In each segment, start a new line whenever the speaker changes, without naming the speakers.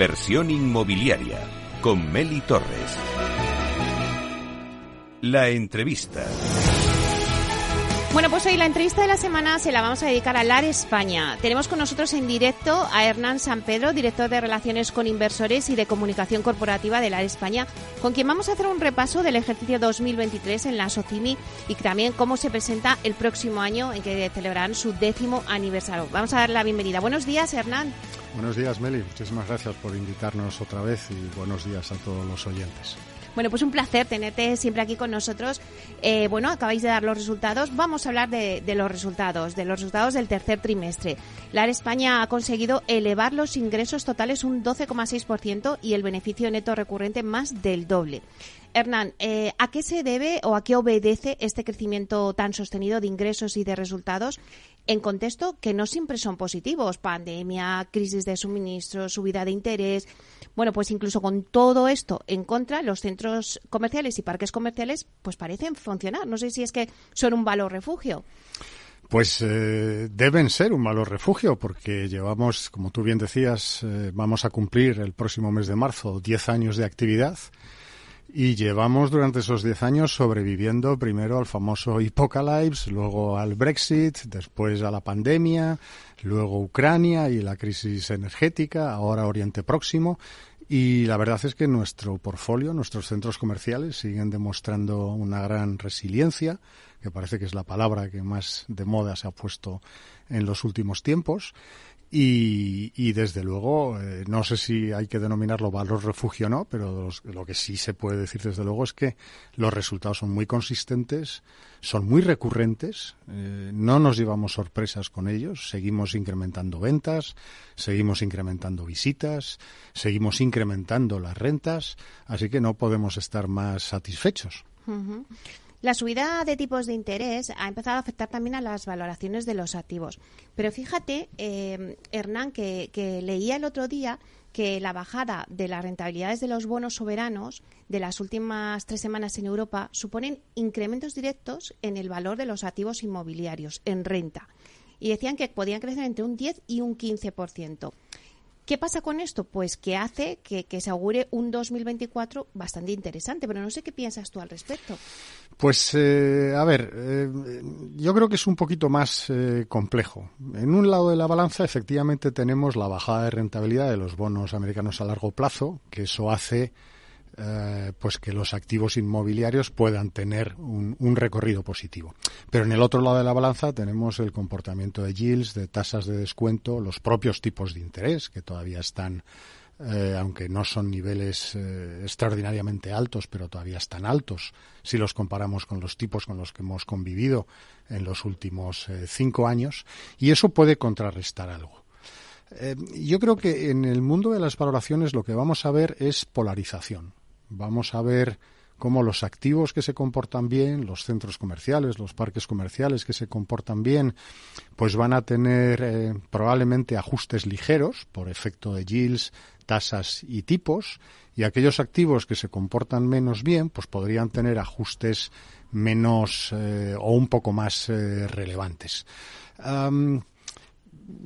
Inversión inmobiliaria con Meli Torres. La entrevista.
Bueno, pues hoy la entrevista de la semana se la vamos a dedicar a LAR España. Tenemos con nosotros en directo a Hernán San Pedro, director de Relaciones con Inversores y de Comunicación Corporativa de LAR España, con quien vamos a hacer un repaso del ejercicio 2023 en la SOCIMI y también cómo se presenta el próximo año en que celebrarán su décimo aniversario. Vamos a dar la bienvenida. Buenos días, Hernán.
Buenos días, Meli. Muchísimas gracias por invitarnos otra vez y buenos días a todos los oyentes.
Bueno, pues un placer tenerte siempre aquí con nosotros. Eh, bueno, acabáis de dar los resultados. Vamos a hablar de, los resultados, de los resultados del tercer trimestre. La España ha conseguido elevar los ingresos totales un 12,6% y el beneficio neto recurrente más del doble. Hernán, eh, ¿a qué se debe o a qué obedece este crecimiento tan sostenido de ingresos y de resultados en contexto que no siempre son positivos? Pandemia, crisis de suministro, subida de interés. Bueno, pues incluso con todo esto en contra, los centros comerciales y parques comerciales pues parecen funcionar. No sé si es que son un valor refugio.
Pues eh, deben ser un valor refugio porque llevamos, como tú bien decías, eh, vamos a cumplir el próximo mes de marzo 10 años de actividad y llevamos durante esos 10 años sobreviviendo primero al famoso Hipocalypse, luego al Brexit, después a la pandemia, luego Ucrania y la crisis energética, ahora Oriente Próximo. Y la verdad es que nuestro portfolio, nuestros centros comerciales siguen demostrando una gran resiliencia, que parece que es la palabra que más de moda se ha puesto en los últimos tiempos. Y, desde luego, eh, no sé si hay que denominarlo valor refugio o no, pero lo que sí se puede decir desde luego es que los resultados son muy consistentes, son muy recurrentes, eh, no nos llevamos sorpresas con ellos, seguimos incrementando ventas, seguimos incrementando visitas, seguimos incrementando las rentas, así que no podemos estar más satisfechos.
La subida de tipos de interés ha empezado a afectar también a las valoraciones de los activos. Pero fíjate, eh, Hernán, que, leía el otro día que la bajada de las rentabilidades de los bonos soberanos de las últimas tres semanas en Europa suponen incrementos directos en el valor de los activos inmobiliarios en renta. Y decían que podían crecer entre un 10 y un 15%. ¿Qué pasa con esto? Pues que hace que, se augure un 2024 bastante interesante, pero no sé qué piensas tú al respecto.
Pues, eh, a ver, eh, yo creo que es un poquito más eh, complejo. En un lado de la balanza, efectivamente, tenemos la bajada de rentabilidad de los bonos americanos a largo plazo, que eso hace eh, pues que los activos inmobiliarios puedan tener un, recorrido positivo. Pero en el otro lado de la balanza tenemos el comportamiento de yields, de tasas de descuento, los propios tipos de interés que todavía están eh, aunque no son niveles eh, extraordinariamente altos, pero todavía están altos si los comparamos con los tipos con los que hemos convivido en los últimos cinco años, y eso puede contrarrestar algo. yo creo que en el mundo de las valoraciones lo que vamos a ver es polarización. Vamos a ver cómo los activos que se comportan bien, los centros comerciales, los parques comerciales que se comportan bien, pues van a tener eh, probablemente ajustes ligeros por efecto de yields, tasas y tipos, y aquellos activos que se comportan menos bien, pues podrían tener ajustes menos eh, o un poco más eh, relevantes.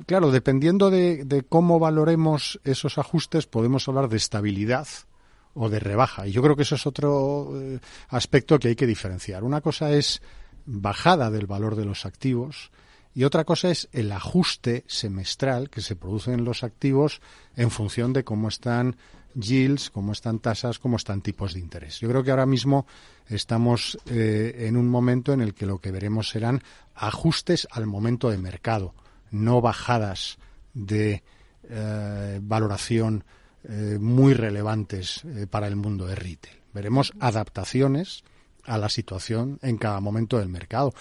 claro, dependiendo de cómo valoremos esos ajustes, podemos hablar de estabilidad o de rebaja. Y yo creo que eso es otro eh, aspecto que hay que diferenciar. Una cosa es bajada del valor de los activos y otra cosa es el ajuste semestral que se produce en los activos en función de cómo están yields, cómo están tasas, cómo están tipos de interés. Yo creo que ahora mismo estamos eh, en un momento en el que lo que veremos serán ajustes al momento de mercado, no bajadas de eh, valoración eh, muy relevantes eh, para el mundo de retail. Veremos adaptaciones a la situación en cada momento del mercado.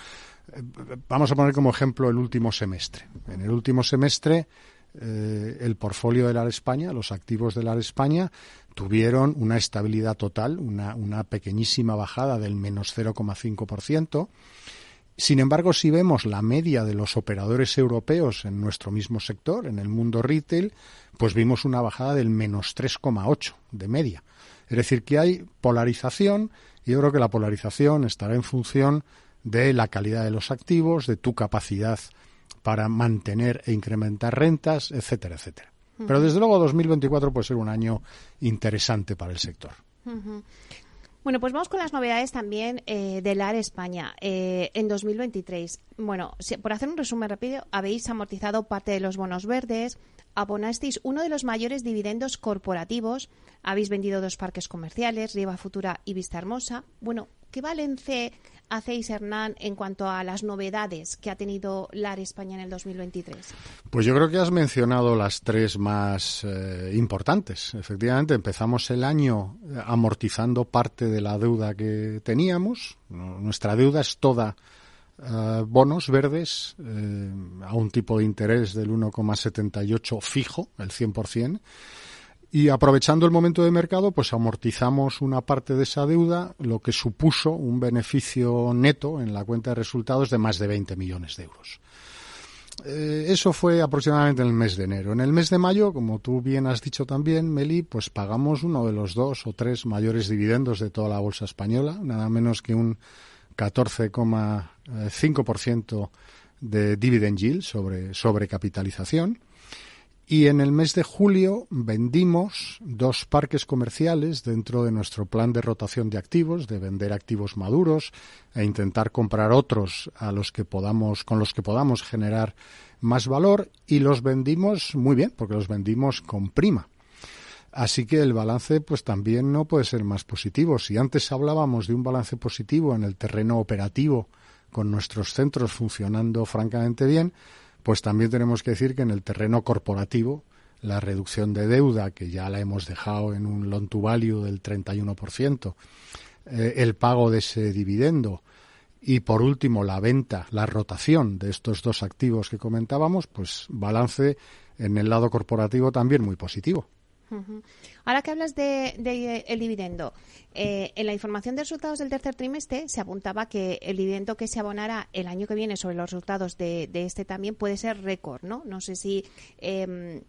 Eh, vamos a poner como ejemplo el último semestre. En el último semestre, el portfolio de la España, los activos de la España, tuvieron una estabilidad total, una, una pequeñísima bajada del menos 0,5%. Sin embargo, si vemos la media de los operadores europeos en nuestro mismo sector, en el mundo retail, pues vimos una bajada del menos 3,8 de media. Es decir, que hay polarización y yo creo que la polarización estará en función de la calidad de los activos, de tu capacidad para mantener e incrementar rentas, etcétera, etcétera. Pero desde luego 2024 puede ser un año interesante para el sector.
Bueno, pues vamos con las novedades también eh, del AR España eh, en 2023. Bueno, por hacer un resumen rápido, habéis amortizado parte de los bonos verdes, abonasteis uno de los mayores dividendos corporativos, habéis vendido dos parques comerciales, Riva Futura y Vista Hermosa. Bueno, ¿qué balance hacéis, Hernán, en cuanto a las novedades que ha tenido LAR España en el 2023?
Pues yo creo que has mencionado las tres más eh, importantes. Efectivamente, empezamos el año eh, amortizando parte de la deuda que teníamos. Nuestra deuda es toda eh, bonos verdes a un tipo de interés del 1,78 fijo, el 100%. Y aprovechando el momento de mercado, pues amortizamos una parte de esa deuda, lo que supuso un beneficio neto en la cuenta de resultados de más de 20 millones de euros. Eh, eso fue aproximadamente en el mes de enero. En el mes de mayo, como tú bien has dicho también, Meli, pues pagamos uno de los dos o tres mayores dividendos de toda la bolsa española, nada menos que un 14,5% de dividend yield sobre, sobre capitalización. Y en el mes de julio vendimos dos parques comerciales dentro de nuestro plan de rotación de activos, de vender activos maduros e intentar comprar otros a los que podamos, con los que podamos generar más valor y los vendimos muy bien, porque los vendimos con prima. Así que el balance pues también no puede ser más positivo. Si antes hablábamos de un balance positivo en el terreno operativo con nuestros centros funcionando francamente bien, pues también tenemos que decir que en el terreno corporativo la reducción de deuda, que ya la hemos dejado en un loan to value del 31%, eh, el pago de ese dividendo y por último la venta, la rotación de estos dos activos que comentábamos, pues balance en el lado corporativo también muy positivo.
Ahora que hablas de, el dividendo, eh, en la información de resultados del tercer trimestre se apuntaba que el dividendo que se abonará el año que viene sobre los resultados de, este también puede ser récord, ¿no? No sé si em,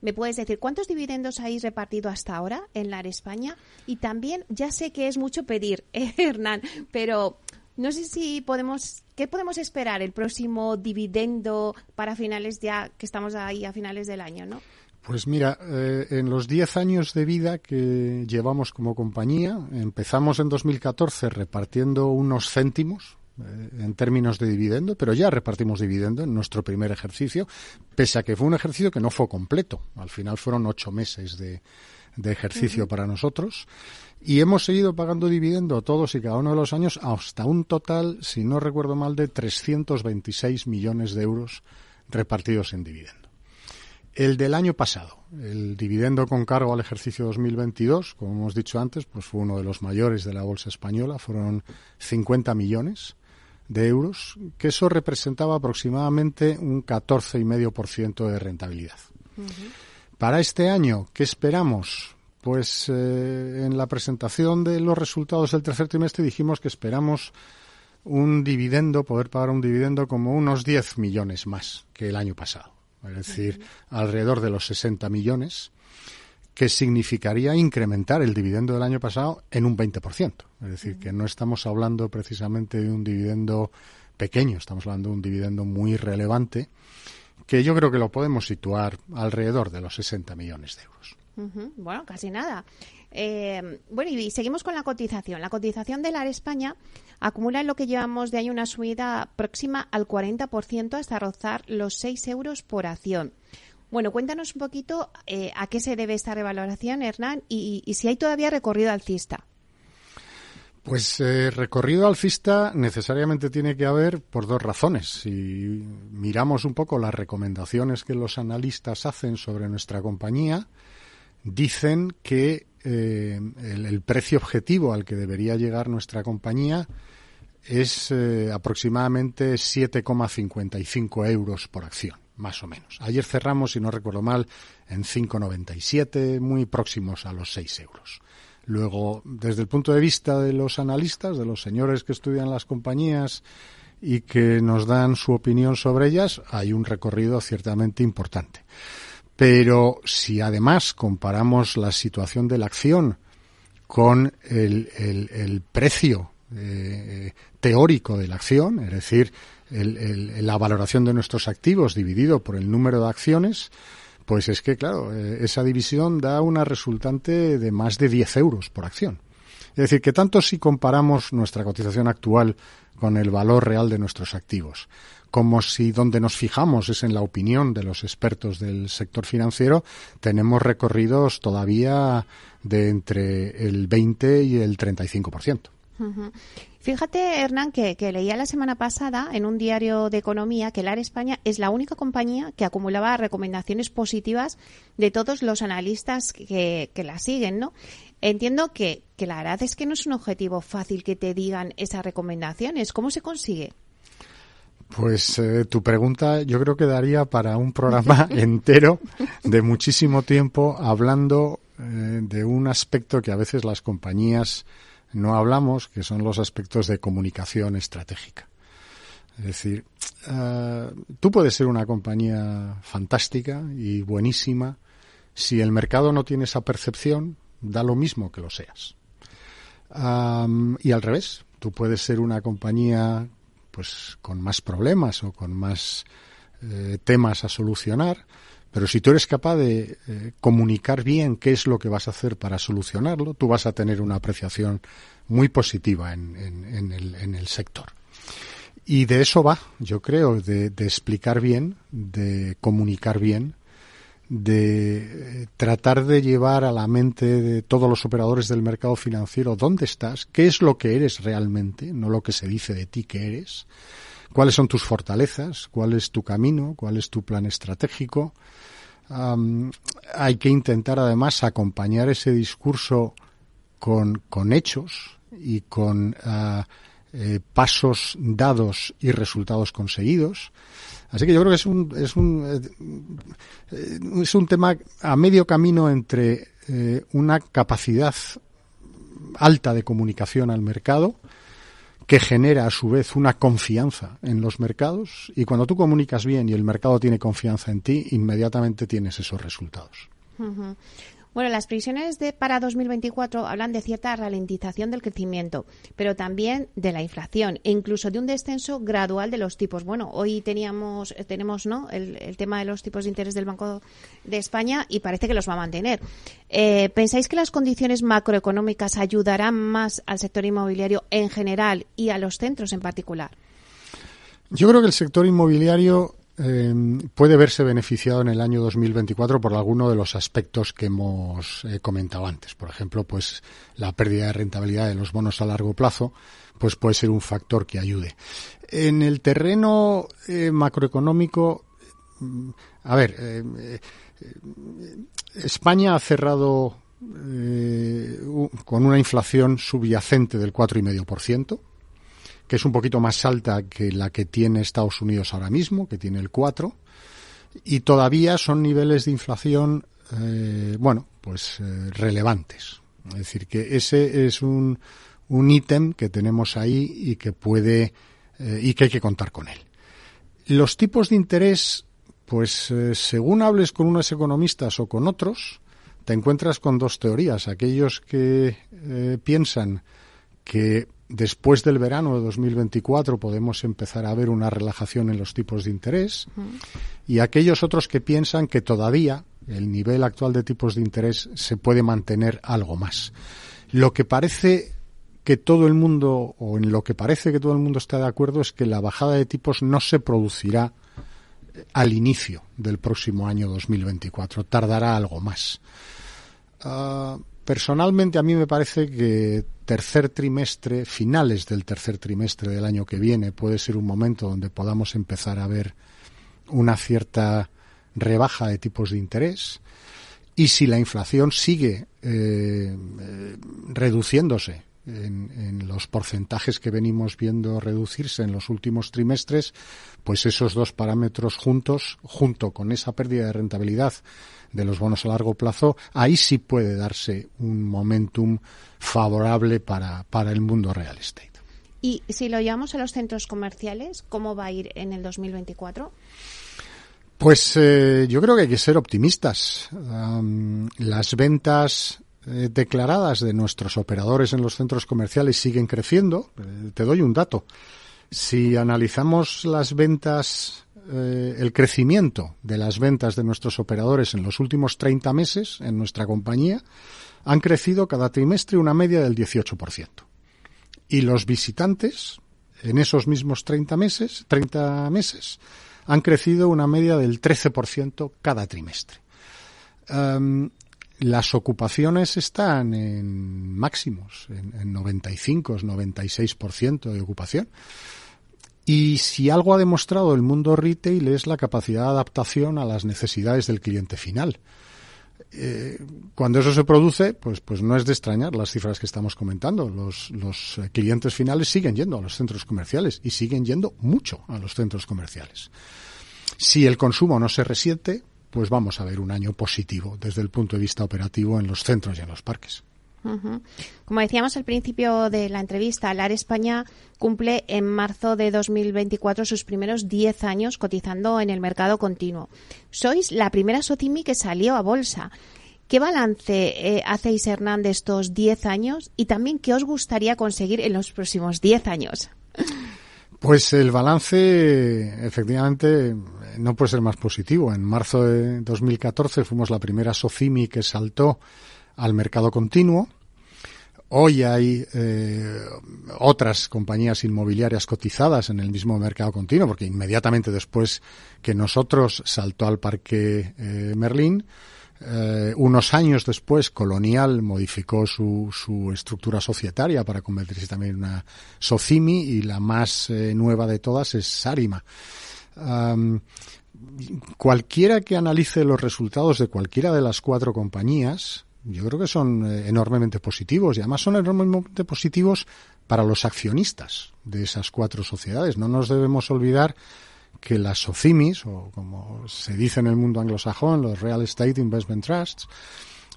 me puedes decir cuántos dividendos habéis repartido hasta ahora en la España y también ya sé que es mucho pedir, eh, Hernán, pero no sé si podemos, ¿qué podemos esperar el próximo dividendo para finales ya que estamos ahí a finales del año, ¿no?
Pues mira, eh, en los 10 años de vida que llevamos como compañía, empezamos en 2014 repartiendo unos céntimos eh, en términos de dividendo, pero ya repartimos dividendo en nuestro primer ejercicio, pese a que fue un ejercicio que no fue completo. Al final fueron ocho meses de, ejercicio para nosotros. Y hemos seguido pagando dividendo todos y cada uno de los años hasta un total, si no recuerdo mal, de 326 millones de euros repartidos en dividendo. El del año pasado, el dividendo con cargo al ejercicio 2022, como hemos dicho antes, pues fue uno de los mayores de la bolsa española, fueron 50 millones de euros, que eso representaba aproximadamente un 14,5% de rentabilidad. Para este año, ¿qué esperamos? Pues eh, en la presentación de los resultados del tercer trimestre dijimos que esperamos un dividendo, poder pagar un dividendo como unos 10 millones más que el año pasado es decir, alrededor de los 60 millones, que significaría incrementar el dividendo del año pasado en un 20%. Es decir, que no estamos hablando precisamente de un dividendo pequeño, estamos hablando de un dividendo muy relevante, que yo creo que lo podemos situar alrededor de los 60 millones de euros.
Bueno, casi nada. Eh, bueno, y seguimos con la cotización. La cotización de la España acumula en lo que llevamos de año una subida próxima al 40% hasta rozar los 6 euros por acción. Bueno, cuéntanos un poquito eh, a qué se debe esta revaloración, Hernán, y, si hay todavía recorrido alcista.
Pues eh, recorrido alcista necesariamente tiene que haber por dos razones. Si miramos un poco las recomendaciones que los analistas hacen sobre nuestra compañía, dicen que eh, el, precio objetivo al que debería llegar nuestra compañía es eh, aproximadamente 7,55 euros por acción, más o menos. Ayer cerramos, si no recuerdo mal, en 5,97, muy próximos a los 6 euros. Luego, desde el punto de vista de los analistas, de los señores que estudian las compañías y que nos dan su opinión sobre ellas, hay un recorrido ciertamente importante. Pero si además comparamos la situación de la acción con el, precio eh, teórico de la acción, es decir, la valoración de nuestros activos dividido por el número de acciones, Pues es que, claro, eh, esa división da una resultante de más de 10 euros por acción. Es decir, que tanto si comparamos nuestra cotización actual con el valor real de nuestros activos, como si donde nos fijamos es en la opinión de los expertos del sector financiero, tenemos recorridos todavía de entre el 20 y el 35%.
Fíjate, Hernán, que, leía la semana pasada en un diario de economía que LAR España es la única compañía que acumulaba recomendaciones positivas de todos los analistas que, la siguen, ¿no? Entiendo que, que la verdad es que no es un objetivo fácil que te digan esas recomendaciones. ¿Cómo se consigue?
Pues eh, tu pregunta yo creo que daría para un programa entero de muchísimo tiempo hablando eh, de un aspecto que a veces las compañías no hablamos, que son los aspectos de comunicación estratégica. Es decir, eh, tú puedes ser una compañía fantástica y buenísima. Si el mercado no tiene esa percepción, da lo mismo que lo seas. y al revés, tú puedes ser una compañía pues con más problemas o con más eh, temas a solucionar, pero si tú eres capaz de eh, comunicar bien qué es lo que vas a hacer para solucionarlo, tú vas a tener una apreciación muy positiva en, el, sector. Y de eso va, yo creo, de, explicar bien, de comunicar bien, de eh, tratar de llevar a la mente de todos los operadores del mercado financiero dónde estás, qué es lo que eres realmente, no lo que se dice de ti que eres, cuáles son tus fortalezas, cuál es tu camino, cuál es tu plan estratégico. hay que intentar además acompañar ese discurso con, con hechos y con ah, eh, pasos dados y resultados conseguidos. Así que yo creo que es un, es un, eh, es un tema a medio camino entre eh, una capacidad alta de comunicación al mercado, que genera a su vez una confianza en los mercados y cuando tú comunicas bien y el mercado tiene confianza en ti, inmediatamente tienes esos resultados.
Bueno, las previsiones de para 2024 hablan de cierta ralentización del crecimiento, pero también de la inflación e incluso de un descenso gradual de los tipos. Bueno, hoy teníamos tenemos ¿no? el, tema de los tipos de interés del Banco de España y parece que los va a mantener. Eh, ¿Pensáis que las condiciones macroeconómicas ayudarán más al sector inmobiliario en general y a los centros en particular?
Yo creo que el sector inmobiliario eh, puede verse beneficiado en el año 2024 por alguno de los aspectos que hemos eh, comentado antes. Por ejemplo, pues la pérdida de rentabilidad de los bonos a largo plazo, pues puede ser un factor que ayude. En el terreno eh, macroeconómico, mm, a ver, eh, España ha cerrado con una inflación subyacente del 4,5% que es un poquito más alta que la que tiene Estados Unidos ahora mismo, que tiene el 4, y todavía son niveles de inflación, eh, bueno, pues eh, relevantes. Es decir, que ese es un, un ítem que tenemos ahí y que puede eh, y que hay que contar con él. Los tipos de interés, pues según hables con unos economistas o con otros, te encuentras con dos teorías. Aquellos que piensan que después del verano de 2024 podemos empezar a ver una relajación en los tipos de interés y aquellos otros que piensan que todavía el nivel actual de tipos de interés se puede mantener algo más. Lo que parece que todo el mundo, o en lo que parece que todo el mundo está de acuerdo, es que la bajada de tipos no se producirá al inicio del próximo año 2024, tardará algo más. Ah, Personalmente a mí me parece que tercer trimestre, finales del tercer trimestre del año que viene, puede ser un momento donde podamos empezar a ver una cierta rebaja de tipos de interés. Y si la inflación sigue eh, reduciéndose en, en, los porcentajes que venimos viendo reducirse en los últimos trimestres, pues esos dos parámetros juntos, junto con esa pérdida de rentabilidad de los bonos a largo plazo, ahí sí puede darse un momentum favorable para, para el mundo real estate.
Y si lo llevamos a los centros comerciales, ¿cómo va a ir en el 2024?
Pues eh, yo creo que hay que ser optimistas. las ventas eh, declaradas de nuestros operadores en los centros comerciales siguen creciendo. Eh, te doy un dato. Si analizamos las ventas eh, el crecimiento de las ventas de nuestros operadores en los últimos 30 meses en nuestra compañía han crecido cada trimestre una media del 18%. Y los visitantes en esos mismos 30 meses, 30 meses, han crecido una media del 13% cada trimestre. Em, las ocupaciones están en máximos, en, en 95, 96% de ocupación. Y si algo ha demostrado el mundo retail es la capacidad de adaptación a las necesidades del cliente final. Eh, cuando eso se produce, pues, pues no es de extrañar las cifras que estamos comentando. Los, los clientes finales siguen yendo a los centros comerciales y siguen yendo mucho a los centros comerciales. Si el consumo no se resiente, pues vamos a ver un año positivo desde el punto de vista operativo en los centros y en los parques.
Como decíamos al principio de la entrevista, LAR España cumple en marzo de 2024 sus primeros 10 años cotizando en el mercado continuo. Sois la primera SOCIMI que salió a bolsa. ¿Qué balance eh, hacéis, Hernán, de estos 10 años y también qué os gustaría conseguir en los próximos 10 años?
Pues el balance, efectivamente, no puede ser más positivo. En marzo de 2014 fuimos la primera SOCIMI que saltó al mercado continuo. Hoy hay eh, otras compañías inmobiliarias cotizadas en el mismo mercado continuo, porque inmediatamente después que nosotros saltó al parque eh, Merlín, eh, unos años después, Colonial modificó su, su, estructura societaria para convertirse también en una SOCIMI y la más nueva de todas es Sarima. cualquiera que analice los resultados de cualquiera de las cuatro compañías yo creo que son eh, enormemente positivos y además son enormemente positivos para los accionistas de esas cuatro sociedades. No nos debemos olvidar que las SOCIMIS, o como se dice en el mundo anglosajón, los Real Estate Investment Trusts,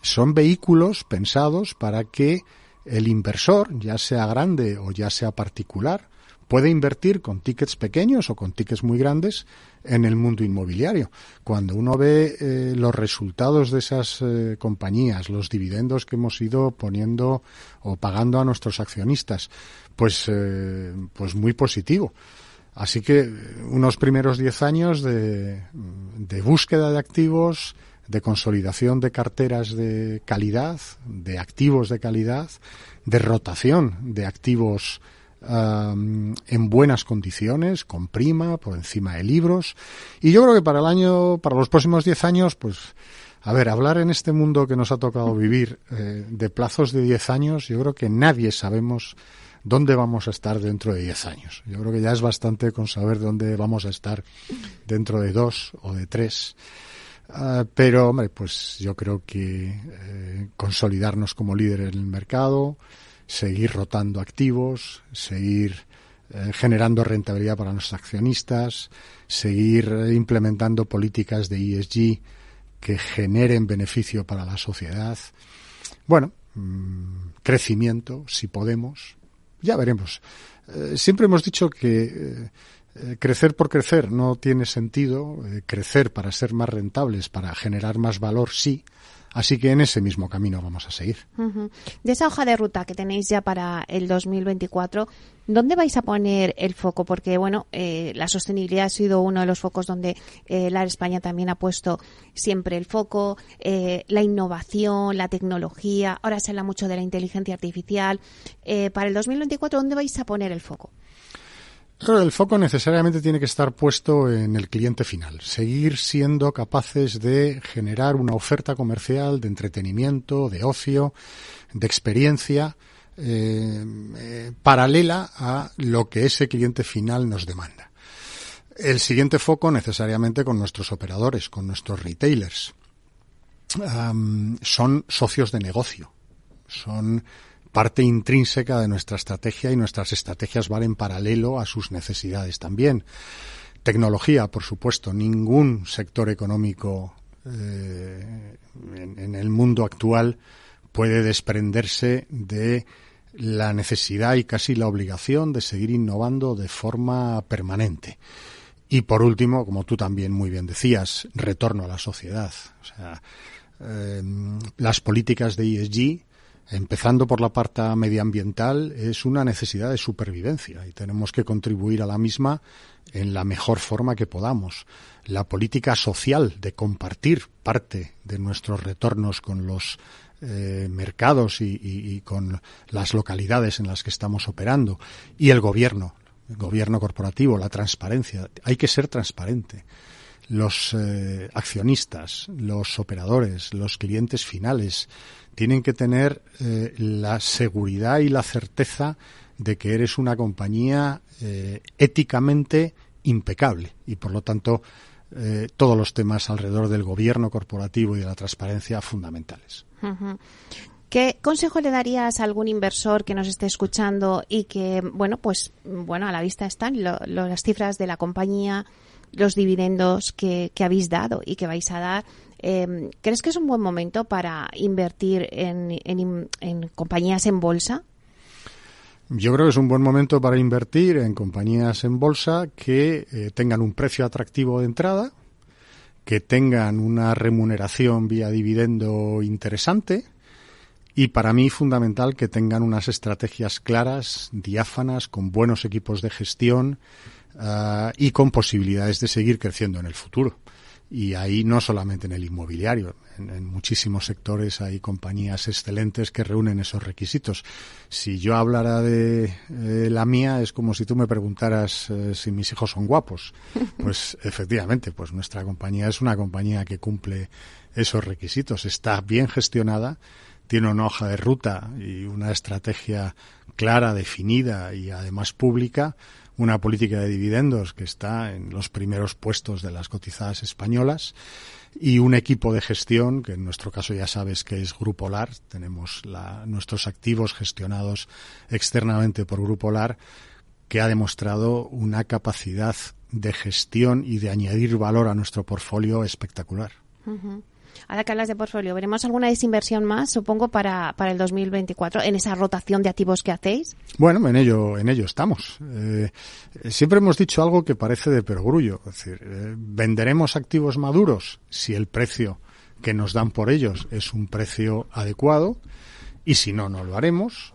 son vehículos pensados para que el inversor, ya sea grande o ya sea particular, puede invertir con tickets pequeños o con tickets muy grandes en el mundo inmobiliario. Cuando uno ve eh, los resultados de esas eh, compañías, los dividendos que hemos ido poniendo o pagando a nuestros accionistas, pues, eh, pues muy positivo. Así que unos primeros diez años de, de búsqueda de activos, de consolidación de carteras de calidad, de activos de calidad, de rotación de activos en buenas condiciones, con prima, por encima de libros. Y yo creo que para el año, para los próximos 10 años, pues, a ver, hablar en este mundo que nos ha tocado vivir eh, de plazos de 10 años, yo creo que nadie sabemos dónde vamos a estar dentro de 10 años. Yo creo que ya es bastante con saber dónde vamos a estar dentro de dos o de tres. Ah, pero, hombre, pues yo creo que eh, consolidarnos como líder en el mercado, seguir rotando activos, seguir eh, generando rentabilidad para los accionistas, seguir implementando políticas de ESG que generen beneficio para la sociedad. Bueno, mm, crecimiento, si podemos, ya veremos. Eh, siempre hemos dicho que eh, crecer por crecer no tiene sentido, crecer para ser más rentables, para generar más valor, sí, Así que en ese mismo camino vamos a seguir.
De esa hoja de ruta que tenéis ya para el 2024, ¿dónde vais a poner el foco? Porque, bueno, eh, la sostenibilidad ha sido uno de los focos donde eh, la España también ha puesto siempre el foco, eh, la innovación, la tecnología, ahora se habla mucho de la inteligencia artificial. para el 2024, ¿dónde vais a poner el foco?
El foco necesariamente tiene que estar puesto en el cliente final, seguir siendo capaces de generar una oferta comercial de entretenimiento, de ocio, de experiencia, eh, eh, paralela a lo que ese cliente final nos demanda. El siguiente foco necesariamente con nuestros operadores, con nuestros retailers. son socios de negocio, son parte intrínseca de nuestra estrategia y nuestras estrategias van en paralelo a sus necesidades también. Tecnología, por supuesto, ningún sector económico eh, en, el mundo actual puede desprenderse de la necesidad y casi la obligación de seguir innovando de forma permanente. Y por último, como tú también muy bien decías, retorno a la sociedad. O sea, eh, las políticas de ESG empezando por la parte medioambiental, es una necesidad de supervivencia y tenemos que contribuir a la misma en la mejor forma que podamos. La política social de compartir parte de nuestros retornos con los eh, mercados y, con las localidades en las que estamos operando y el gobierno, el gobierno corporativo, la transparencia. Hay que ser transparente. Los eh, accionistas, los operadores, los clientes finales tienen que tener eh, la seguridad y la certeza de que eres una compañía éticamente impecable. Y por lo tanto todos los temas alrededor del gobierno corporativo y de la transparencia fundamentales.
¿Qué consejo le darías a algún inversor que nos esté escuchando y que, bueno, pues, bueno, a la vista están las cifras de la compañía, los dividendos que, habéis dado y que vais a dar? Em, ¿Crees que es un buen momento para invertir en, compañías en bolsa?
Yo creo que es un buen momento para invertir en compañías en bolsa que eh, tengan un precio atractivo de entrada, que tengan una remuneración vía dividendo interesante y para mí fundamental que tengan unas estrategias claras, diáfanas, con buenos equipos de gestión ah, y con posibilidades de seguir creciendo en el futuro. Y ahí no solamente en el inmobiliario, en, muchísimos sectores hay compañías excelentes que reúnen esos requisitos. Si yo hablara de eh, la mía, es como si tú me preguntaras eh, si mis hijos son guapos. Pues efectivamente, pues nuestra compañía es una compañía que cumple esos requisitos. Está bien gestionada, tiene una hoja de ruta y una estrategia clara, definida y además pública una política de dividendos que está en los primeros puestos de las cotizadas españolas y un equipo de gestión que en nuestro caso ya sabes que es Grupo LAR. Tenemos nuestros activos gestionados externamente por Grupo LAR que ha demostrado una capacidad de gestión y de añadir valor a nuestro portfolio espectacular.
Ahora que hablas de portfolio, ¿veremos alguna desinversión más, supongo, para, para el 2024 en esa rotación de activos que hacéis?
Bueno, en ello, en ello estamos. Eh, siempre hemos dicho algo que parece de perogrullo. Es decir, eh, venderemos activos maduros si el precio que nos dan por ellos es un precio adecuado y si no, no lo haremos.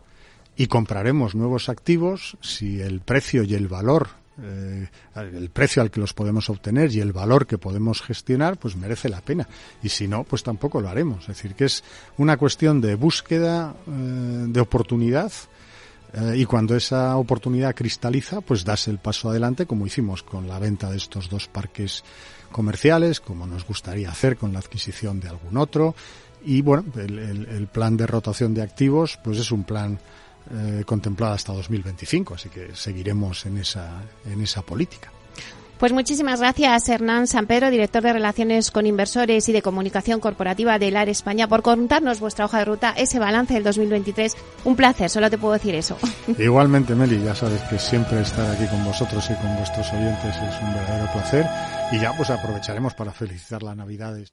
Y compraremos nuevos activos si el precio y el valor eh, el precio al que los podemos obtener y el valor que podemos gestionar, pues merece la pena. Y si no, pues tampoco lo haremos. Es decir, que es una cuestión de búsqueda eh, de oportunidad eh, y cuando esa oportunidad cristaliza, pues das el paso adelante, como hicimos con la venta de estos dos parques comerciales, como nos gustaría hacer con la adquisición de algún otro. Y bueno, el plan de rotación de activos, pues es un plan eh, contemplada hasta 2025, así que seguiremos en esa, en esa política.
Pues muchísimas gracias, Hernán Sampero, director de Relaciones con Inversores y de Comunicación Corporativa de LAR España, por contarnos vuestra hoja de ruta, ese balance del 2023. Un placer, solo te puedo decir eso.
Igualmente, Meli, ya sabes que siempre estar aquí con vosotros y con vuestros oyentes es un verdadero placer. Y ya pues aprovecharemos para felicitar las Navidades.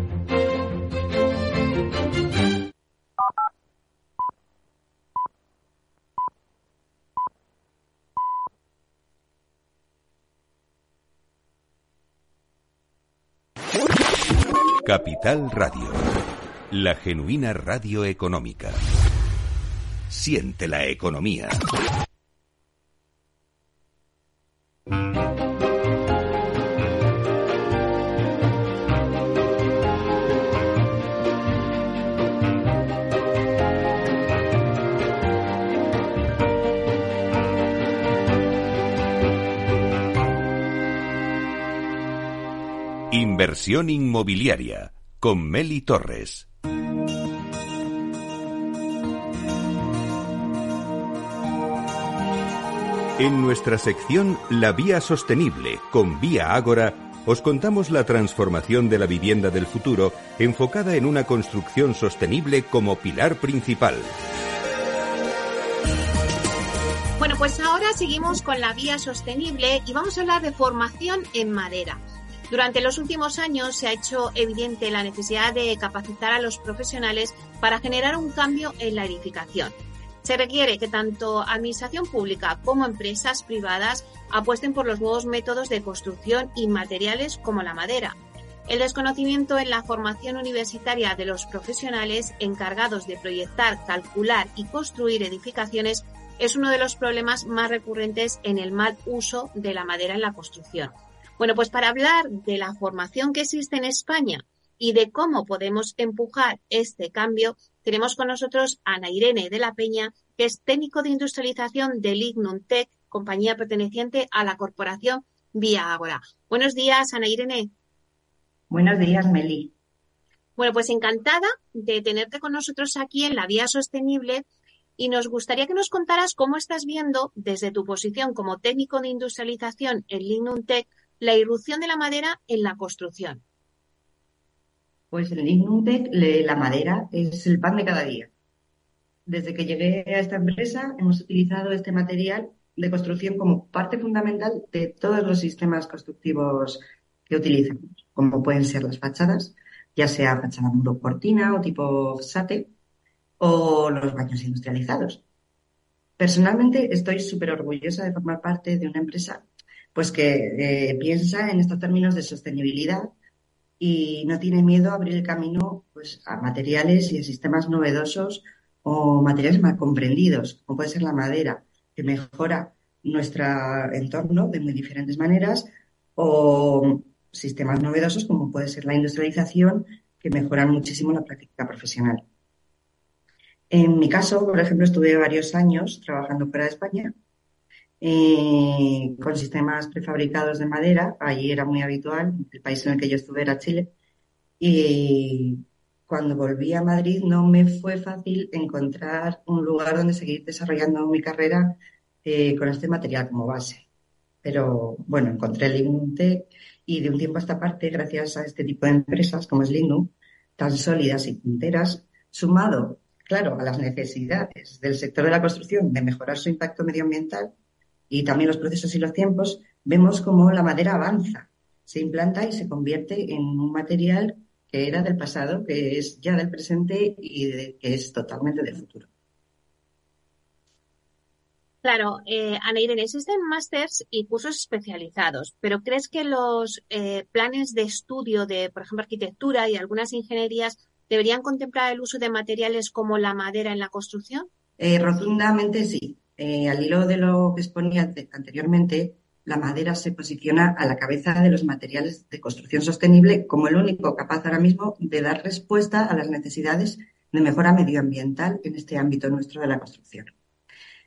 Capital Radio, la genuina radio económica. Siente la economía. Inversión inmobiliaria con Meli Torres. En nuestra sección La Vía Sostenible con Vía Ágora, os contamos la transformación de la vivienda del futuro enfocada en una construcción sostenible como pilar principal.
Bueno, pues ahora seguimos con la vía sostenible y vamos a hablar de formación en madera. Durante los últimos años se ha hecho evidente la necesidad de capacitar a los profesionales para generar un cambio en la edificación. Se requiere que tanto administración pública como empresas privadas apuesten por los nuevos métodos de construcción y materiales como la madera. El desconocimiento en la formación universitaria de los profesionales encargados de proyectar, calcular y construir edificaciones es uno de los problemas más recurrentes en el mal uso de la madera en la construcción. Bueno, pues para hablar de la formación que existe en España y de cómo podemos empujar este cambio, tenemos con nosotros a Ana Irene de la Peña, que es técnico de industrialización de Lignum Tech, compañía perteneciente a la corporación Vía Agora. Buenos días, Ana Irene.
Buenos días, Meli.
Bueno, pues encantada de tenerte con nosotros aquí en la Vía Sostenible y nos gustaría que nos contaras cómo estás viendo desde tu posición como técnico de industrialización en Lignum Tech la irrupción de la madera en la construcción.
Pues en Lignum Tech la madera es el pan de cada día. Desde que llegué a esta empresa hemos utilizado este material de construcción como parte fundamental de todos los sistemas constructivos que utilizamos, como pueden ser las fachadas, ya sea fachada muro cortina o tipo SATE, o los baños industrializados. Personalmente estoy súper orgullosa de formar parte de una empresa pues que eh, piensa en estos términos de sostenibilidad y no tiene miedo a abrir el camino pues, a materiales y a sistemas novedosos o materiales mal comprendidos, como puede ser la madera, que mejora nuestro entorno de muy diferentes maneras, o sistemas novedosos como puede ser la industrialización, que mejoran muchísimo la práctica profesional. En mi caso, por ejemplo, estuve varios años trabajando fuera de España eh, con sistemas prefabricados de madera. Allí era muy habitual. El país en el que yo estuve era Chile. Y cuando volví a Madrid no me fue fácil encontrar un lugar donde seguir desarrollando mi carrera eh, con este material como base. Pero bueno, encontré Lignum y de un tiempo a esta parte, gracias a este tipo de empresas como es Lignum, tan sólidas y punteras, sumado claro, a las necesidades del sector de la construcción de mejorar su impacto medioambiental y también los procesos y los tiempos, vemos cómo la madera avanza, se implanta y se convierte en un material que era del pasado, que es ya del presente y que es totalmente del futuro.
Claro, eh, Ana Irene, existen másters y cursos especializados, pero ¿crees que los eh, planes de estudio de, por ejemplo, arquitectura y algunas ingenierías ¿Deberían contemplar el uso de materiales como la madera en la construcción?
Eh, rotundamente sí. Eh, al hilo de lo que exponía anteriormente, la madera se posiciona a la cabeza de los materiales de construcción sostenible como el único capaz ahora mismo de dar respuesta a las necesidades de mejora medioambiental en este ámbito nuestro de la construcción.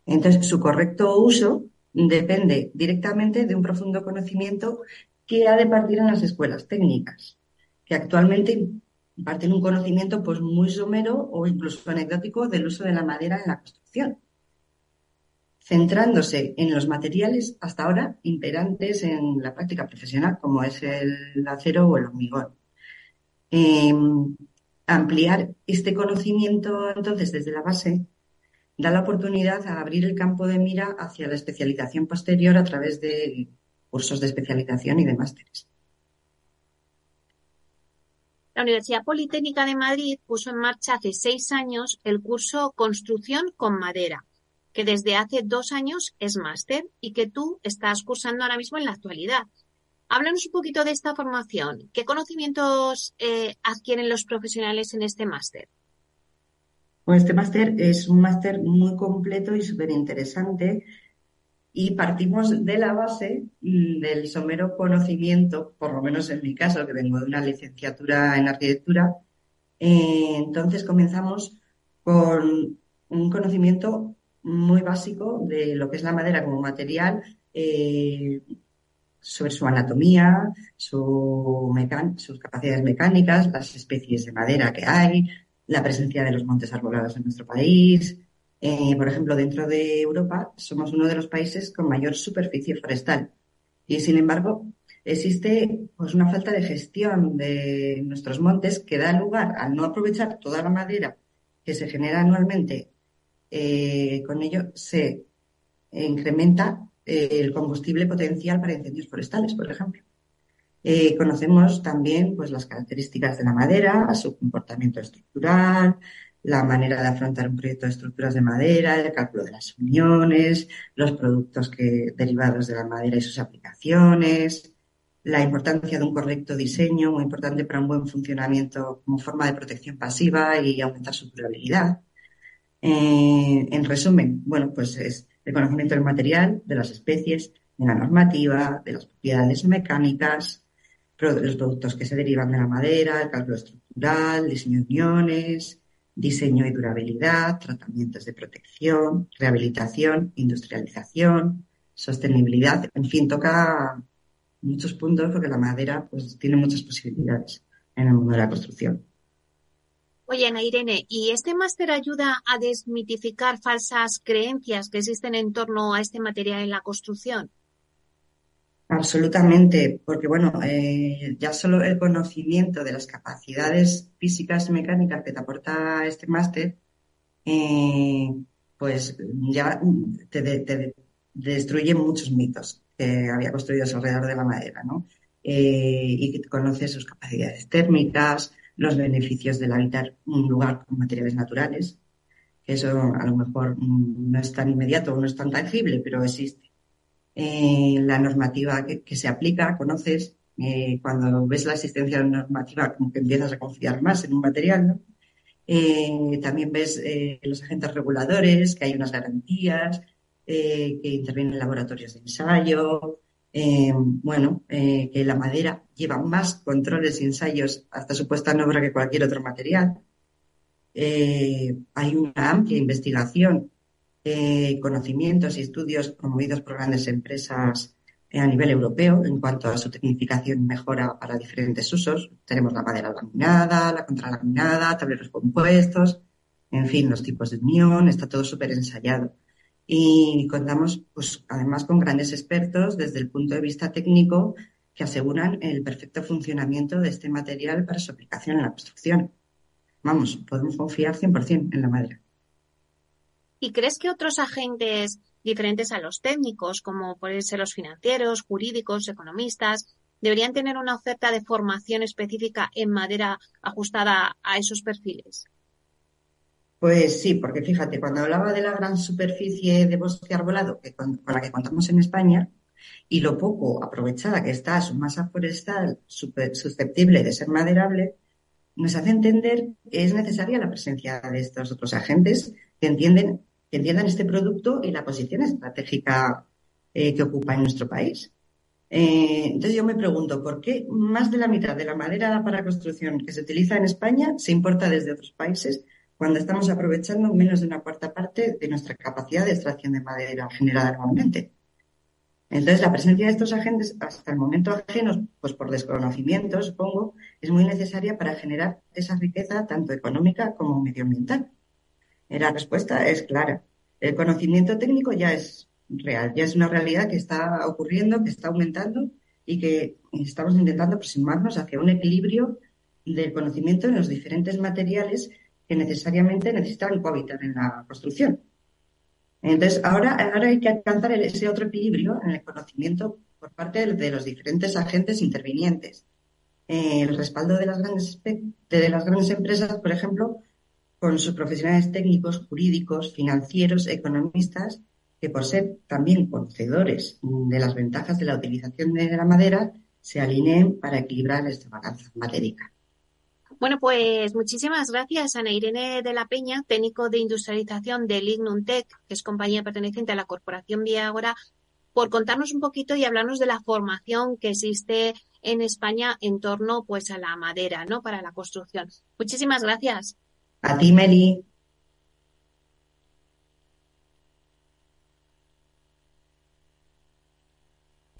Entonces, su correcto uso depende directamente de un profundo conocimiento que ha de partir en las escuelas técnicas, que actualmente imparten un conocimiento pues muy somero o incluso anecdótico del uso de la madera en la construcción, centrándose en los materiales hasta ahora imperantes en la práctica profesional, como es el acero o el hormigón. Em, ampliar este conocimiento entonces desde la base da la oportunidad a abrir el campo de mira hacia la especialización posterior a través de cursos de especialización y de másteres.
La Universidad Politécnica de Madrid puso en marcha hace seis años el curso Construcción con Madera, que desde hace dos años es máster y que tú estás cursando ahora mismo en la actualidad. Háblanos un poquito de esta formación. ¿Qué conocimientos eh, adquieren los profesionales en este máster?
Pues este máster es un máster muy completo y súper interesante y partimos de la base del somero conocimiento, por lo menos en mi caso, que vengo de una licenciatura en arquitectura. Eh, entonces comenzamos con un conocimiento muy básico de lo que es la madera como material, eh, sobre su anatomía, su sus capacidades mecánicas, las especies de madera que hay, la presencia de los montes arbolados en nuestro país. Eh, por ejemplo, dentro de Europa somos uno de los países con mayor superficie forestal y, sin embargo, existe pues, una falta de gestión de nuestros montes que da lugar al no aprovechar toda la madera que se genera anualmente. Eh, con ello se incrementa eh, el combustible potencial para incendios forestales, por ejemplo. Eh, conocemos también pues, las características de la madera, su comportamiento estructural, la manera de afrontar un proyecto de estructuras de madera, el cálculo de las uniones, los productos que, derivados de la madera y sus aplicaciones, la importancia de un correcto diseño, muy importante para un buen funcionamiento como forma de protección pasiva y aumentar su durabilidad. Eh, en resumen, bueno, pues es el conocimiento del material, de las especies, de la normativa, de las propiedades mecánicas, los productos que se derivan de la madera, el cálculo estructural, diseño de uniones, diseño y durabilidad, tratamientos de protección, rehabilitación, industrialización, sostenibilidad, en fin, toca muchos puntos porque la madera pues tiene muchas posibilidades en el mundo de la construcción.
Oye, Ana Irene, ¿y este máster ayuda a desmitificar falsas creencias que existen en torno a este material en la construcción?
Absolutamente, porque bueno, eh, ya solo el conocimiento de las capacidades físicas y mecánicas que te aporta este máster, eh, pues ya te, destruye muchos mitos que había construido alrededor de la madera, ¿no? Eh, y que conoces sus capacidades térmicas, los beneficios del habitar un lugar con materiales naturales, que eso a lo mejor no es tan inmediato, no es tan tangible, pero existe. Eh, la normativa que, se aplica, conoces, eh, cuando ves la existencia de una normativa, como que empiezas a confiar más en un material, ¿no? también ves los agentes reguladores, que hay unas garantías, eh, que intervienen laboratorios de ensayo, eh, bueno, eh, que la madera lleva más controles y ensayos hasta su puesta en obra que cualquier otro material. hay una amplia investigación, conocimientos y estudios promovidos por grandes empresas a nivel europeo en cuanto a su tecnificación y mejora para diferentes usos. Tenemos la madera laminada, la contralaminada, tableros compuestos, en fin, los tipos de unión, está todo súper ensayado y contamos pues además con grandes expertos desde el punto de vista técnico que aseguran el perfecto funcionamiento de este material para su aplicación en la construcción. Vamos, podemos confiar 100% en la madera.
¿Y crees que otros agentes diferentes a los técnicos, como pueden ser los financieros, jurídicos, economistas, deberían tener una oferta de formación específica en madera ajustada a esos perfiles?
Pues sí, porque fíjate, cuando hablaba de la gran superficie de bosque arbolado con, la que contamos en España y lo poco aprovechada que está su masa forestal susceptible de ser maderable, nos hace entender que es necesaria la presencia de estos otros agentes que entienden que entiendan este producto y la posición estratégica eh, que ocupa en nuestro país. Eh, entonces yo me pregunto, ¿por qué más de la mitad de la madera para construcción que se utiliza en España se importa desde otros países cuando estamos aprovechando menos de una cuarta parte de nuestra capacidad de extracción de madera generada anualmente. Entonces, la presencia de estos agentes, hasta el momento ajenos, pues por desconocimiento, supongo, es muy necesaria para generar esa riqueza tanto económica como medioambiental. La respuesta es clara. El conocimiento técnico ya es real, ya es una realidad que está ocurriendo, que está aumentando y que estamos intentando aproximarnos hacia un equilibrio del conocimiento en los diferentes materiales que necesariamente necesitan cohabitar en la construcción. Entonces, ahora, ahora hay que alcanzar ese otro equilibrio en el conocimiento por parte de, los diferentes agentes intervinientes. Eh, el respaldo de las, grandes, de las grandes empresas, por ejemplo, con sus profesionales técnicos, jurídicos, financieros, economistas, que por ser también conocedores de las ventajas de la utilización de la madera, se alineen para equilibrar esta balanza matérica.
Bueno, pues muchísimas gracias, Ana Irene de la Peña, técnico de industrialización de Lignum Tech, que es compañía perteneciente a la Corporación Viagora, por contarnos un poquito y hablarnos de la formación que existe en España en torno pues a la madera, ¿no? Para la construcción. Muchísimas gracias.
A ti, Meli.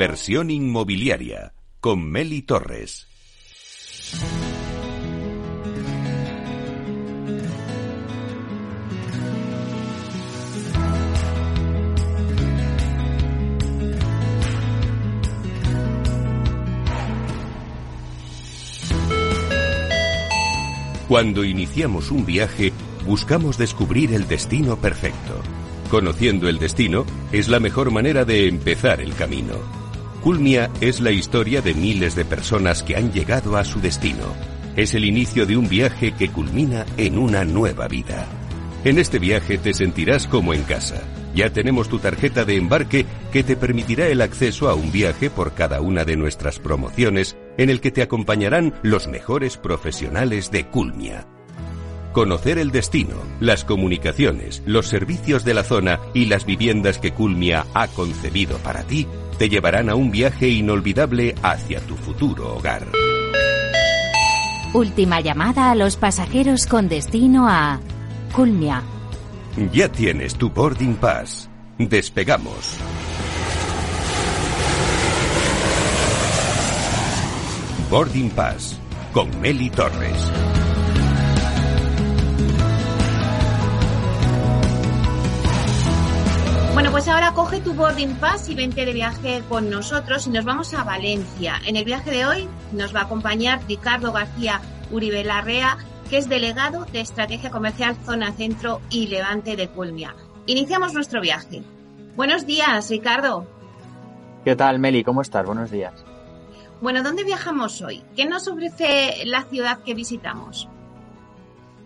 Inversión inmobiliaria con Meli Torres. Cuando iniciamos un viaje, buscamos descubrir el destino perfecto. Conociendo el destino es la mejor manera de empezar el camino. Culmia es la historia de miles de personas que han llegado a su destino. Es el inicio de un viaje que culmina en una nueva vida. En este viaje te sentirás como en casa. Ya tenemos tu tarjeta de embarque que te permitirá el acceso a un viaje por cada una de nuestras promociones en el que te acompañarán los mejores profesionales de Culmia. Conocer el destino, las comunicaciones, los servicios de la zona y las viviendas que Culmia ha concebido para ti te llevarán a un viaje inolvidable hacia tu futuro hogar.
Última llamada a los pasajeros con destino a Culmia.
Ya tienes tu boarding pass. Despegamos. Boarding Pass con Meli Torres.
Bueno, pues ahora coge tu boarding pass y vente de viaje con nosotros y nos vamos a Valencia. En el viaje de hoy nos va a acompañar Ricardo García Uribe Larrea, que es delegado de Estrategia Comercial Zona Centro y Levante de Culmia. Iniciamos nuestro viaje. Buenos días, Ricardo.
¿Qué tal, Meli? ¿Cómo estás? Buenos días.
Bueno, ¿dónde viajamos hoy? ¿Qué nos ofrece la ciudad que visitamos?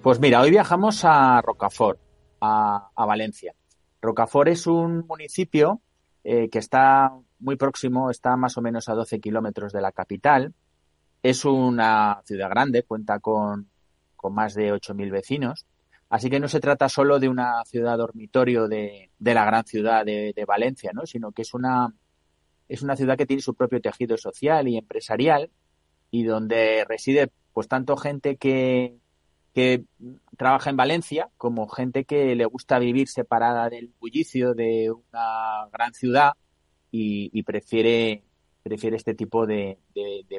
Pues mira, hoy viajamos a Rocafort, a, Valencia. Rocafort es un municipio eh, que está muy próximo, está más o menos a 12 kilómetros de la capital. Es una ciudad grande, cuenta con, más de 8.000 vecinos. Así que no se trata solo de una ciudad dormitorio de, la gran ciudad de, Valencia, ¿no? sino que es una, es una ciudad que tiene su propio tejido social y empresarial y donde reside pues tanto gente que trabaja en Valencia como gente que le gusta vivir separada del bullicio de una gran ciudad y, prefiere, prefiere este tipo de,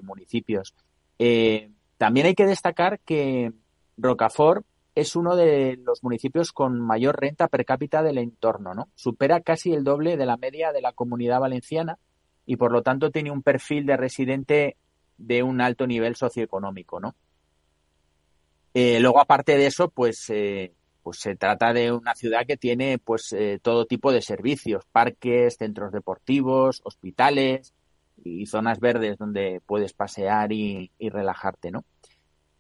municipios. Eh, también hay que destacar que Rocafort es uno de los municipios con mayor renta per cápita del entorno, ¿no? Supera casi el doble de la media de la comunidad valenciana y por lo tanto tiene un perfil de residente de un alto nivel socioeconómico, ¿no? Eh, luego, aparte de eso, pues, eh, pues se trata de una ciudad que tiene pues eh, todo tipo de servicios, parques, centros deportivos, hospitales y zonas verdes donde puedes pasear y, relajarte, ¿no?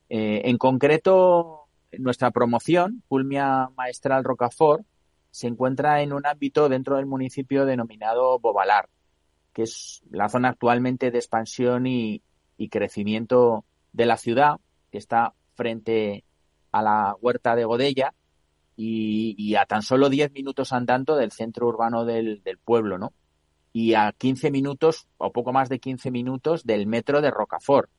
en concreto, nuestra promoción, Pulmia Maestral Rocafort, se encuentra en un ámbito dentro del municipio denominado Bobalar, que es la zona actualmente de expansión y, crecimiento de la ciudad, que está frente a la huerta de Godella y, a tan solo 10 minutos andando del centro urbano del, pueblo, ¿no? Y a 15 minutos, o poco más de 15 minutos, del metro de Rocafort.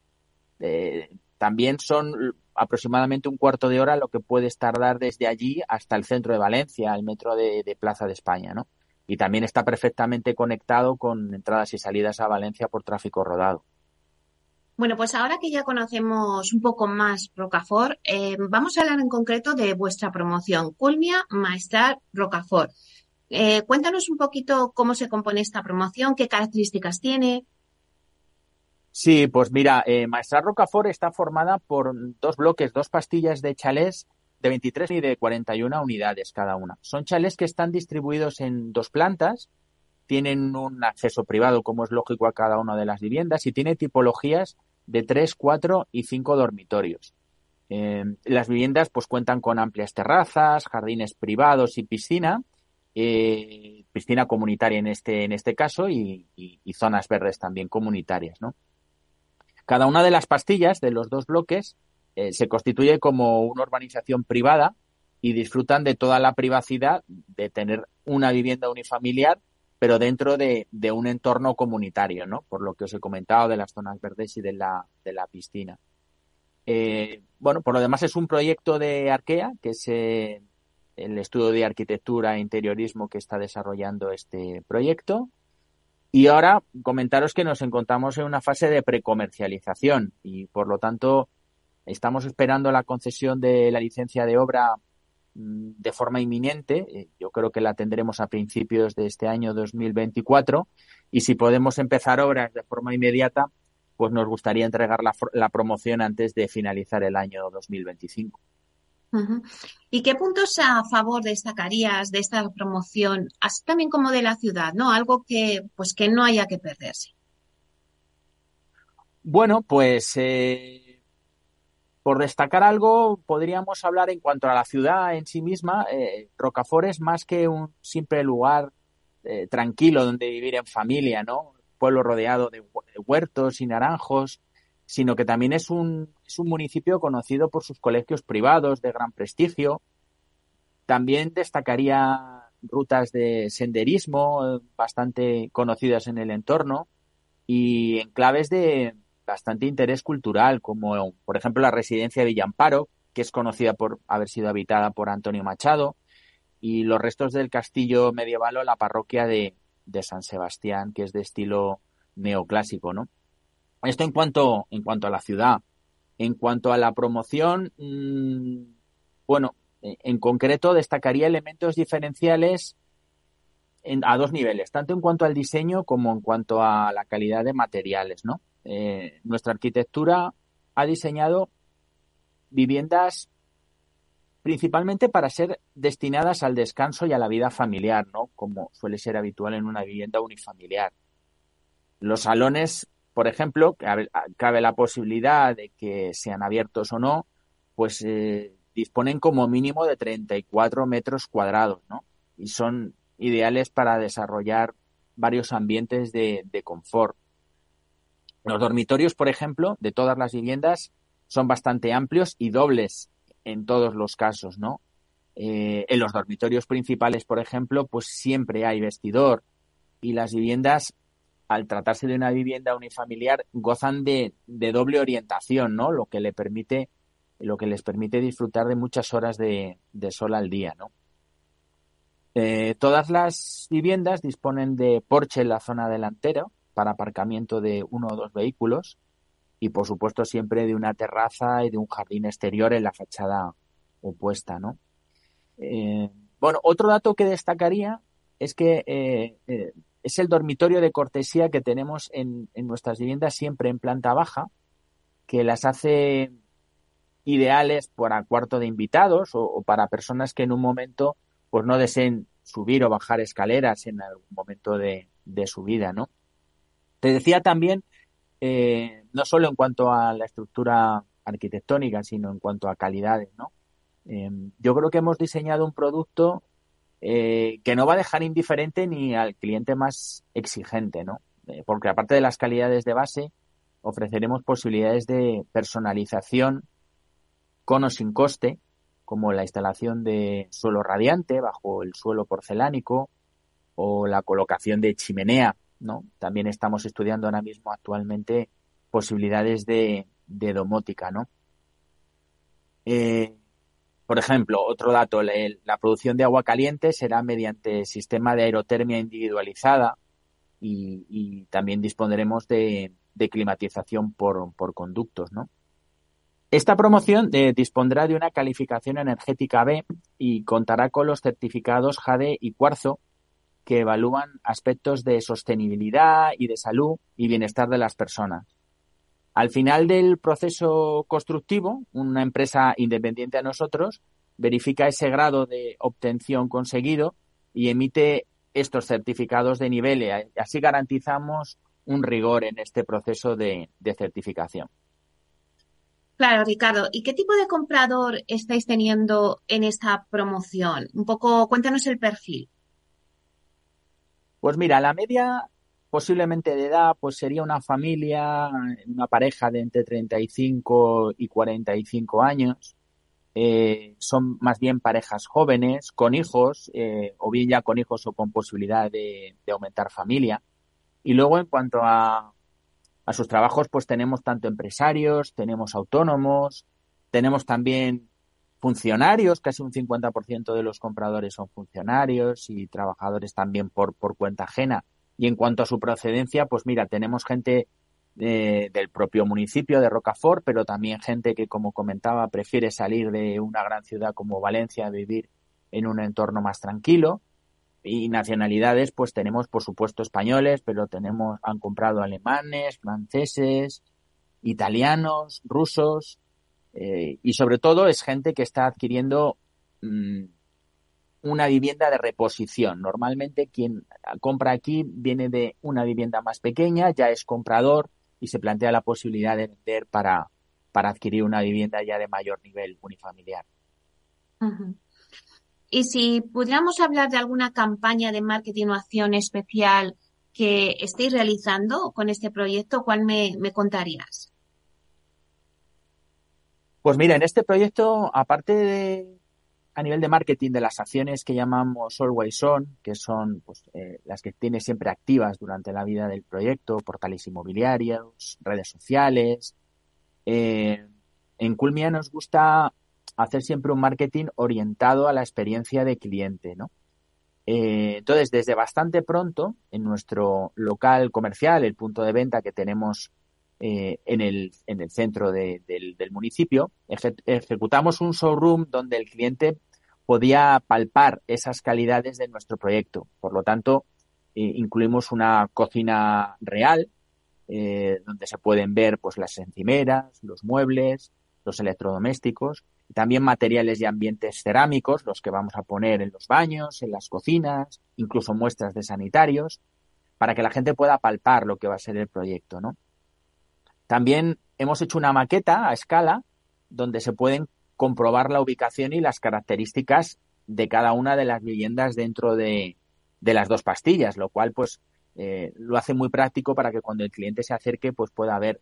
Eh, también son aproximadamente un cuarto de hora lo que puedes tardar desde allí hasta el centro de Valencia, el metro de Plaza de España, ¿no? y también está perfectamente conectado con entradas y salidas a Valencia por tráfico rodado.
Bueno, pues ahora que ya conocemos un poco más Rocafort, eh, vamos a hablar en concreto de vuestra promoción, Culmia Maestral Rocafort. Eh, cuéntanos un poquito cómo se compone esta promoción, qué características tiene.
Sí, pues mira, eh, Maestra Rocafort está formada por dos bloques, dos pastillas de chalés de 23 y de 41 unidades cada una. Son chalés que están distribuidos en dos plantas, tienen un acceso privado, como es lógico, a cada una de las viviendas y tiene tipologías de 3, 4 y 5 dormitorios. Eh, las viviendas pues cuentan con amplias terrazas, jardines privados y piscina, eh, piscina comunitaria en este, en este caso y, zonas verdes también comunitarias. Cada una de las pastillas de los dos bloques eh, se constituye como una urbanización privada y disfrutan de toda la privacidad de tener una vivienda unifamiliar, pero dentro de, un entorno comunitario, ¿no? Por lo que os he comentado de las zonas verdes y de la, de la piscina. Eh, bueno, por lo demás es un proyecto de Arkea, que es eh, el estudio de arquitectura e interiorismo que está desarrollando este proyecto. Y ahora comentaros que nos encontramos en una fase de precomercialización y por lo tanto estamos esperando la concesión de la licencia de obra de forma inminente. Eh, yo creo que la tendremos a principios de este año 2024 y si podemos empezar obras de forma inmediata, pues nos gustaría entregar la, la promoción antes de finalizar el año 2025.
¿Y qué puntos a favor destacarías de esta promoción, así también como de la ciudad, ¿no? Algo que, pues, que no haya que perderse.
Bueno, pues eh, por destacar algo, podríamos hablar en cuanto a la ciudad en sí misma. Eh, Rocafort es más que un simple lugar eh, tranquilo donde vivir en familia, ¿no? Pueblo rodeado de huertos y naranjos, sino que también es un, es un municipio conocido por sus colegios privados de gran prestigio. También destacaría rutas de senderismo bastante conocidas en el entorno y enclaves de bastante interés cultural, como por ejemplo la residencia de Villamparo, que es conocida por haber sido habitada por Antonio Machado, y los restos del castillo medieval o la parroquia de, de San Sebastián, que es de estilo neoclásico, ¿no? Esto en cuanto, en cuanto a la ciudad. En cuanto a la promoción, mm, bueno, en concreto destacaría elementos diferenciales a dos niveles, tanto en cuanto al diseño como en cuanto a la calidad de materiales, ¿no? Eh, nuestra arquitectura ha diseñado viviendas principalmente para ser destinadas al descanso y a la vida familiar, ¿no? Como suele ser habitual en una vivienda unifamiliar. Los salones por ejemplo, cabe, la posibilidad de que sean abiertos o no, pues eh, disponen como mínimo de 34 metros cuadrados, ¿no? Y son ideales para desarrollar varios ambientes de, confort. Los dormitorios, por ejemplo, de todas las viviendas son bastante amplios y dobles en todos los casos, ¿no? Eh, en los dormitorios principales, por ejemplo, pues siempre hay vestidor y las viviendas al tratarse de una vivienda unifamiliar, gozan de, doble orientación, ¿no? Lo que le permite, lo que les permite disfrutar de muchas horas de, sol al día, ¿no? Eh, todas las viviendas disponen de porche en la zona delantera para aparcamiento de uno o dos vehículos y, por supuesto, siempre de una terraza y de un jardín exterior en la fachada opuesta, ¿no? Eh, bueno, otro dato que destacaría es que eh, es el dormitorio de cortesía que tenemos en, nuestras viviendas siempre en planta baja, que las hace ideales para cuarto de invitados o, para personas que en un momento pues no deseen subir o bajar escaleras en algún momento de, su vida, ¿no? Te decía también, eh, no solo en cuanto a la estructura arquitectónica, sino en cuanto a calidades, ¿no? Eh, yo creo que hemos diseñado un producto eh, que no va a dejar indiferente ni al cliente más exigente, ¿no? Eh, porque aparte de las calidades de base, ofreceremos posibilidades de personalización con o sin coste, como la instalación de suelo radiante bajo el suelo porcelánico o la colocación de chimenea, ¿no? También estamos estudiando ahora mismo actualmente posibilidades de, domótica, ¿no? Eh, por ejemplo, otro dato, la producción de agua caliente será mediante sistema de aerotermia individualizada y, también dispondremos de, climatización por, por conductos, ¿no? Esta promoción eh, dispondrá de una calificación energética B y contará con los certificados JADE y Cuarzo que evalúan aspectos de sostenibilidad y de salud y bienestar de las personas. Al final del proceso constructivo, una empresa independiente a nosotros verifica ese grado de obtención conseguido y emite estos certificados de nivel y así garantizamos un rigor en este proceso de certificación.
Claro, Ricardo. ¿Y qué tipo de comprador estáis teniendo en esta promoción? Un poco, cuéntanos el perfil.
Pues mira, la media posiblemente de edad pues sería una familia, una pareja de entre 35 y 45 años. Eh, son más bien parejas jóvenes, con hijos, eh, o bien ya con hijos o con posibilidad de aumentar familia. Y luego en cuanto a a sus trabajos pues tenemos tanto empresarios, tenemos autónomos, tenemos también funcionarios, casi un 50% de los compradores son funcionarios y trabajadores también por, por cuenta ajena. Y en cuanto a su procedencia, pues mira, tenemos gente del propio municipio de Rocafort, pero también gente que, como comentaba, prefiere salir de una gran ciudad como Valencia a vivir en un entorno más tranquilo y nacionalidades, pues tenemos, por supuesto, españoles, pero tenemos, han comprado alemanes, franceses, italianos, rusos, eh, y sobre todo es gente que está adquiriendo mm, una vivienda de reposición. Normalmente quien compra aquí viene de una vivienda más pequeña, ya es comprador y se plantea la posibilidad de vender para, para adquirir una vivienda ya de mayor nivel unifamiliar.
Y si pudiéramos hablar de alguna campaña de marketing o acción especial que estéis realizando con este proyecto, ¿cuál me, contarías?
Pues mira, en este proyecto, aparte de a nivel de marketing de las acciones que llamamos Always On, que son pues, eh, las que tiene siempre activas durante la vida del proyecto, portales inmobiliarios, redes sociales. Eh, en Culmia nos gusta hacer siempre un marketing orientado a la experiencia de cliente, ¿no? Eh, entonces, desde bastante pronto, en nuestro local comercial, el punto de venta que tenemos eh, en, el, en el centro del, municipio, ejecutamos un showroom donde el cliente podía palpar esas calidades de nuestro proyecto. Por lo tanto, eh, incluimos una cocina real, donde se pueden ver pues las encimeras, los muebles, los electrodomésticos, también materiales y ambientes cerámicos, los que vamos a poner en los baños, en las cocinas, incluso muestras de sanitarios, para que la gente pueda palpar lo que va a ser el proyecto, ¿no? También hemos hecho una maqueta a escala donde se pueden comprobar la ubicación y las características de cada una de las viviendas dentro de, las dos pastillas, lo cual pues eh, lo hace muy práctico para que cuando el cliente se acerque pues pueda ver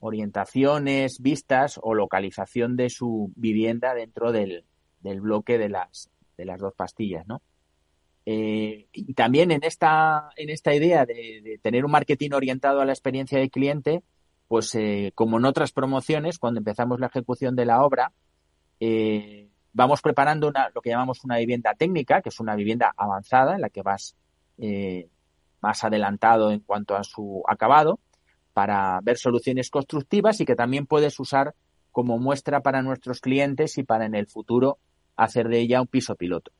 orientaciones, vistas o localización de su vivienda dentro del, bloque de las, de las dos pastillas, ¿no? Eh, y también en esta, en esta idea de, tener un marketing orientado a la experiencia del cliente, pues eh, como en otras promociones, cuando empezamos la ejecución de la obra, eh, vamos preparando una, lo que llamamos una vivienda técnica, que es una vivienda avanzada en la que vas más adelantado en cuanto a su acabado, para ver soluciones constructivas y que también puedes usar como muestra para nuestros clientes y para en el futuro hacer de ella un piso piloto.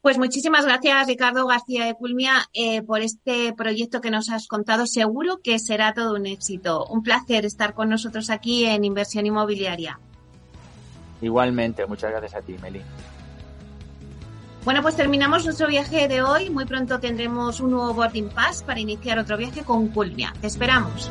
Pues muchísimas gracias, Ricardo García de Culmia, eh, por este proyecto que nos has contado. Seguro que será todo un éxito. Un placer estar con nosotros aquí en Inversión Inmobiliaria.
Igualmente, muchas gracias a ti, Meli.
Bueno, pues terminamos nuestro viaje de hoy. Muy pronto tendremos un nuevo boarding pass para iniciar otro viaje con Culmia. Te esperamos.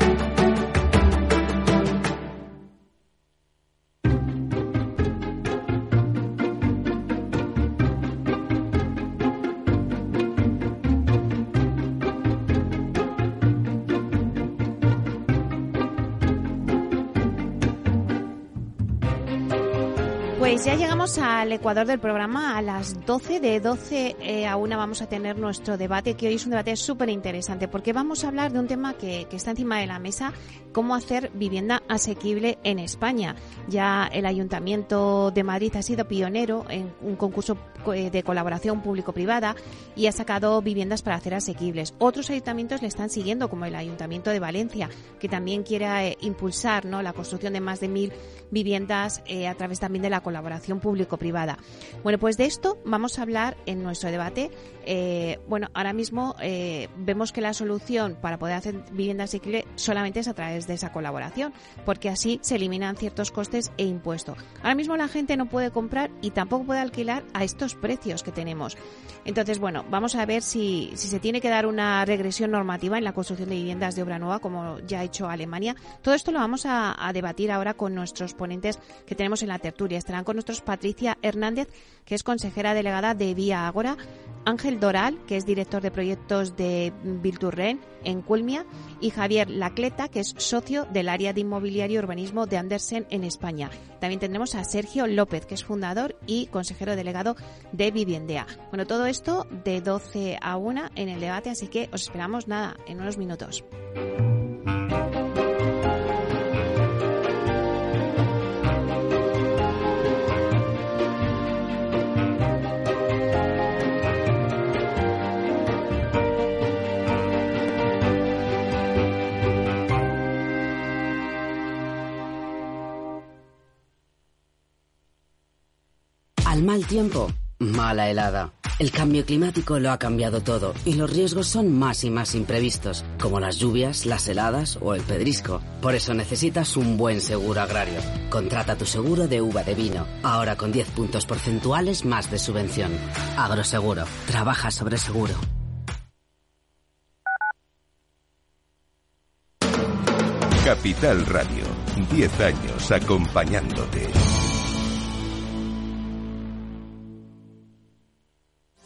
Pues ya llegamos al ecuador del programa a las 12. De 12 eh, a 1 vamos a tener nuestro debate, que hoy es un debate súper interesante, porque vamos a hablar de un tema que, que, está encima de la mesa, cómo hacer vivienda asequible en España. Ya el Ayuntamiento de Madrid ha sido pionero en un concurso eh, de colaboración público-privada y ha sacado viviendas para hacer asequibles. Otros ayuntamientos le están siguiendo, como el Ayuntamiento de Valencia, que también quiere eh, impulsar ¿no? la construcción de más de mil viviendas eh, a través también de la colaboración público-privada. Bueno, pues de esto vamos a hablar en nuestro debate. Eh, bueno, ahora mismo eh, vemos que la solución para poder hacer vivienda asequible solamente es a través de esa colaboración, porque así se eliminan ciertos costes e impuestos. Ahora mismo la gente no puede comprar y tampoco puede alquilar a estos precios que tenemos. Entonces, bueno, vamos a ver si, si se tiene que dar una regresión normativa en la construcción de viviendas de obra nueva, como ya ha hecho Alemania. Todo esto lo vamos a, a debatir ahora con nuestros ponentes que tenemos en la tertulia. Estarán con nosotros Patricia Hernández, que es consejera delegada de Vía Agora, Ángel Doral, que es director de proyectos de Bilturren en Culmia, y Javier Lacleta, que es socio del área de inmobiliario y urbanismo de Andersen en España. También tendremos a Sergio López, que es fundador y consejero delegado de Viviendea. Bueno, todo esto de 12 a 1 en el debate, así que os esperamos nada, en unos minutos.
Al mal tiempo, mala helada. El cambio climático lo ha cambiado todo y los riesgos son más y más imprevistos, como las lluvias, las heladas o el pedrisco. Por eso necesitas un buen seguro agrario. Contrata tu seguro de uva de vino, ahora con 10 puntos porcentuales más de subvención. Agroseguro, trabaja sobre seguro.
Capital Radio, 10 años acompañándote.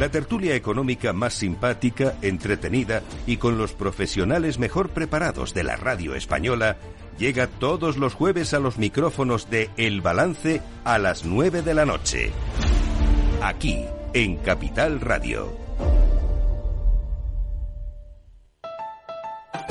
La tertulia económica más simpática, entretenida y con los profesionales mejor preparados de la radio española llega todos los jueves a los micrófonos de El Balance a las 9 de la noche. Aquí, en Capital Radio.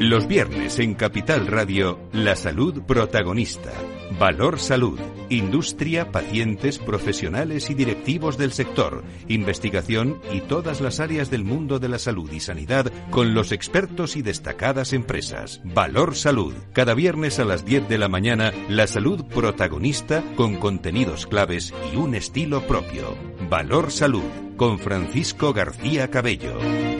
Los viernes en Capital Radio, la salud protagonista. Valor Salud. Industria, pacientes, profesionales y directivos del sector. Investigación y todas las áreas del mundo de la salud y sanidad con los expertos y destacadas empresas. Valor Salud. Cada viernes a las 10 de la mañana, la salud protagonista con contenidos claves y un estilo propio. Valor Salud. Con Francisco García Cabello.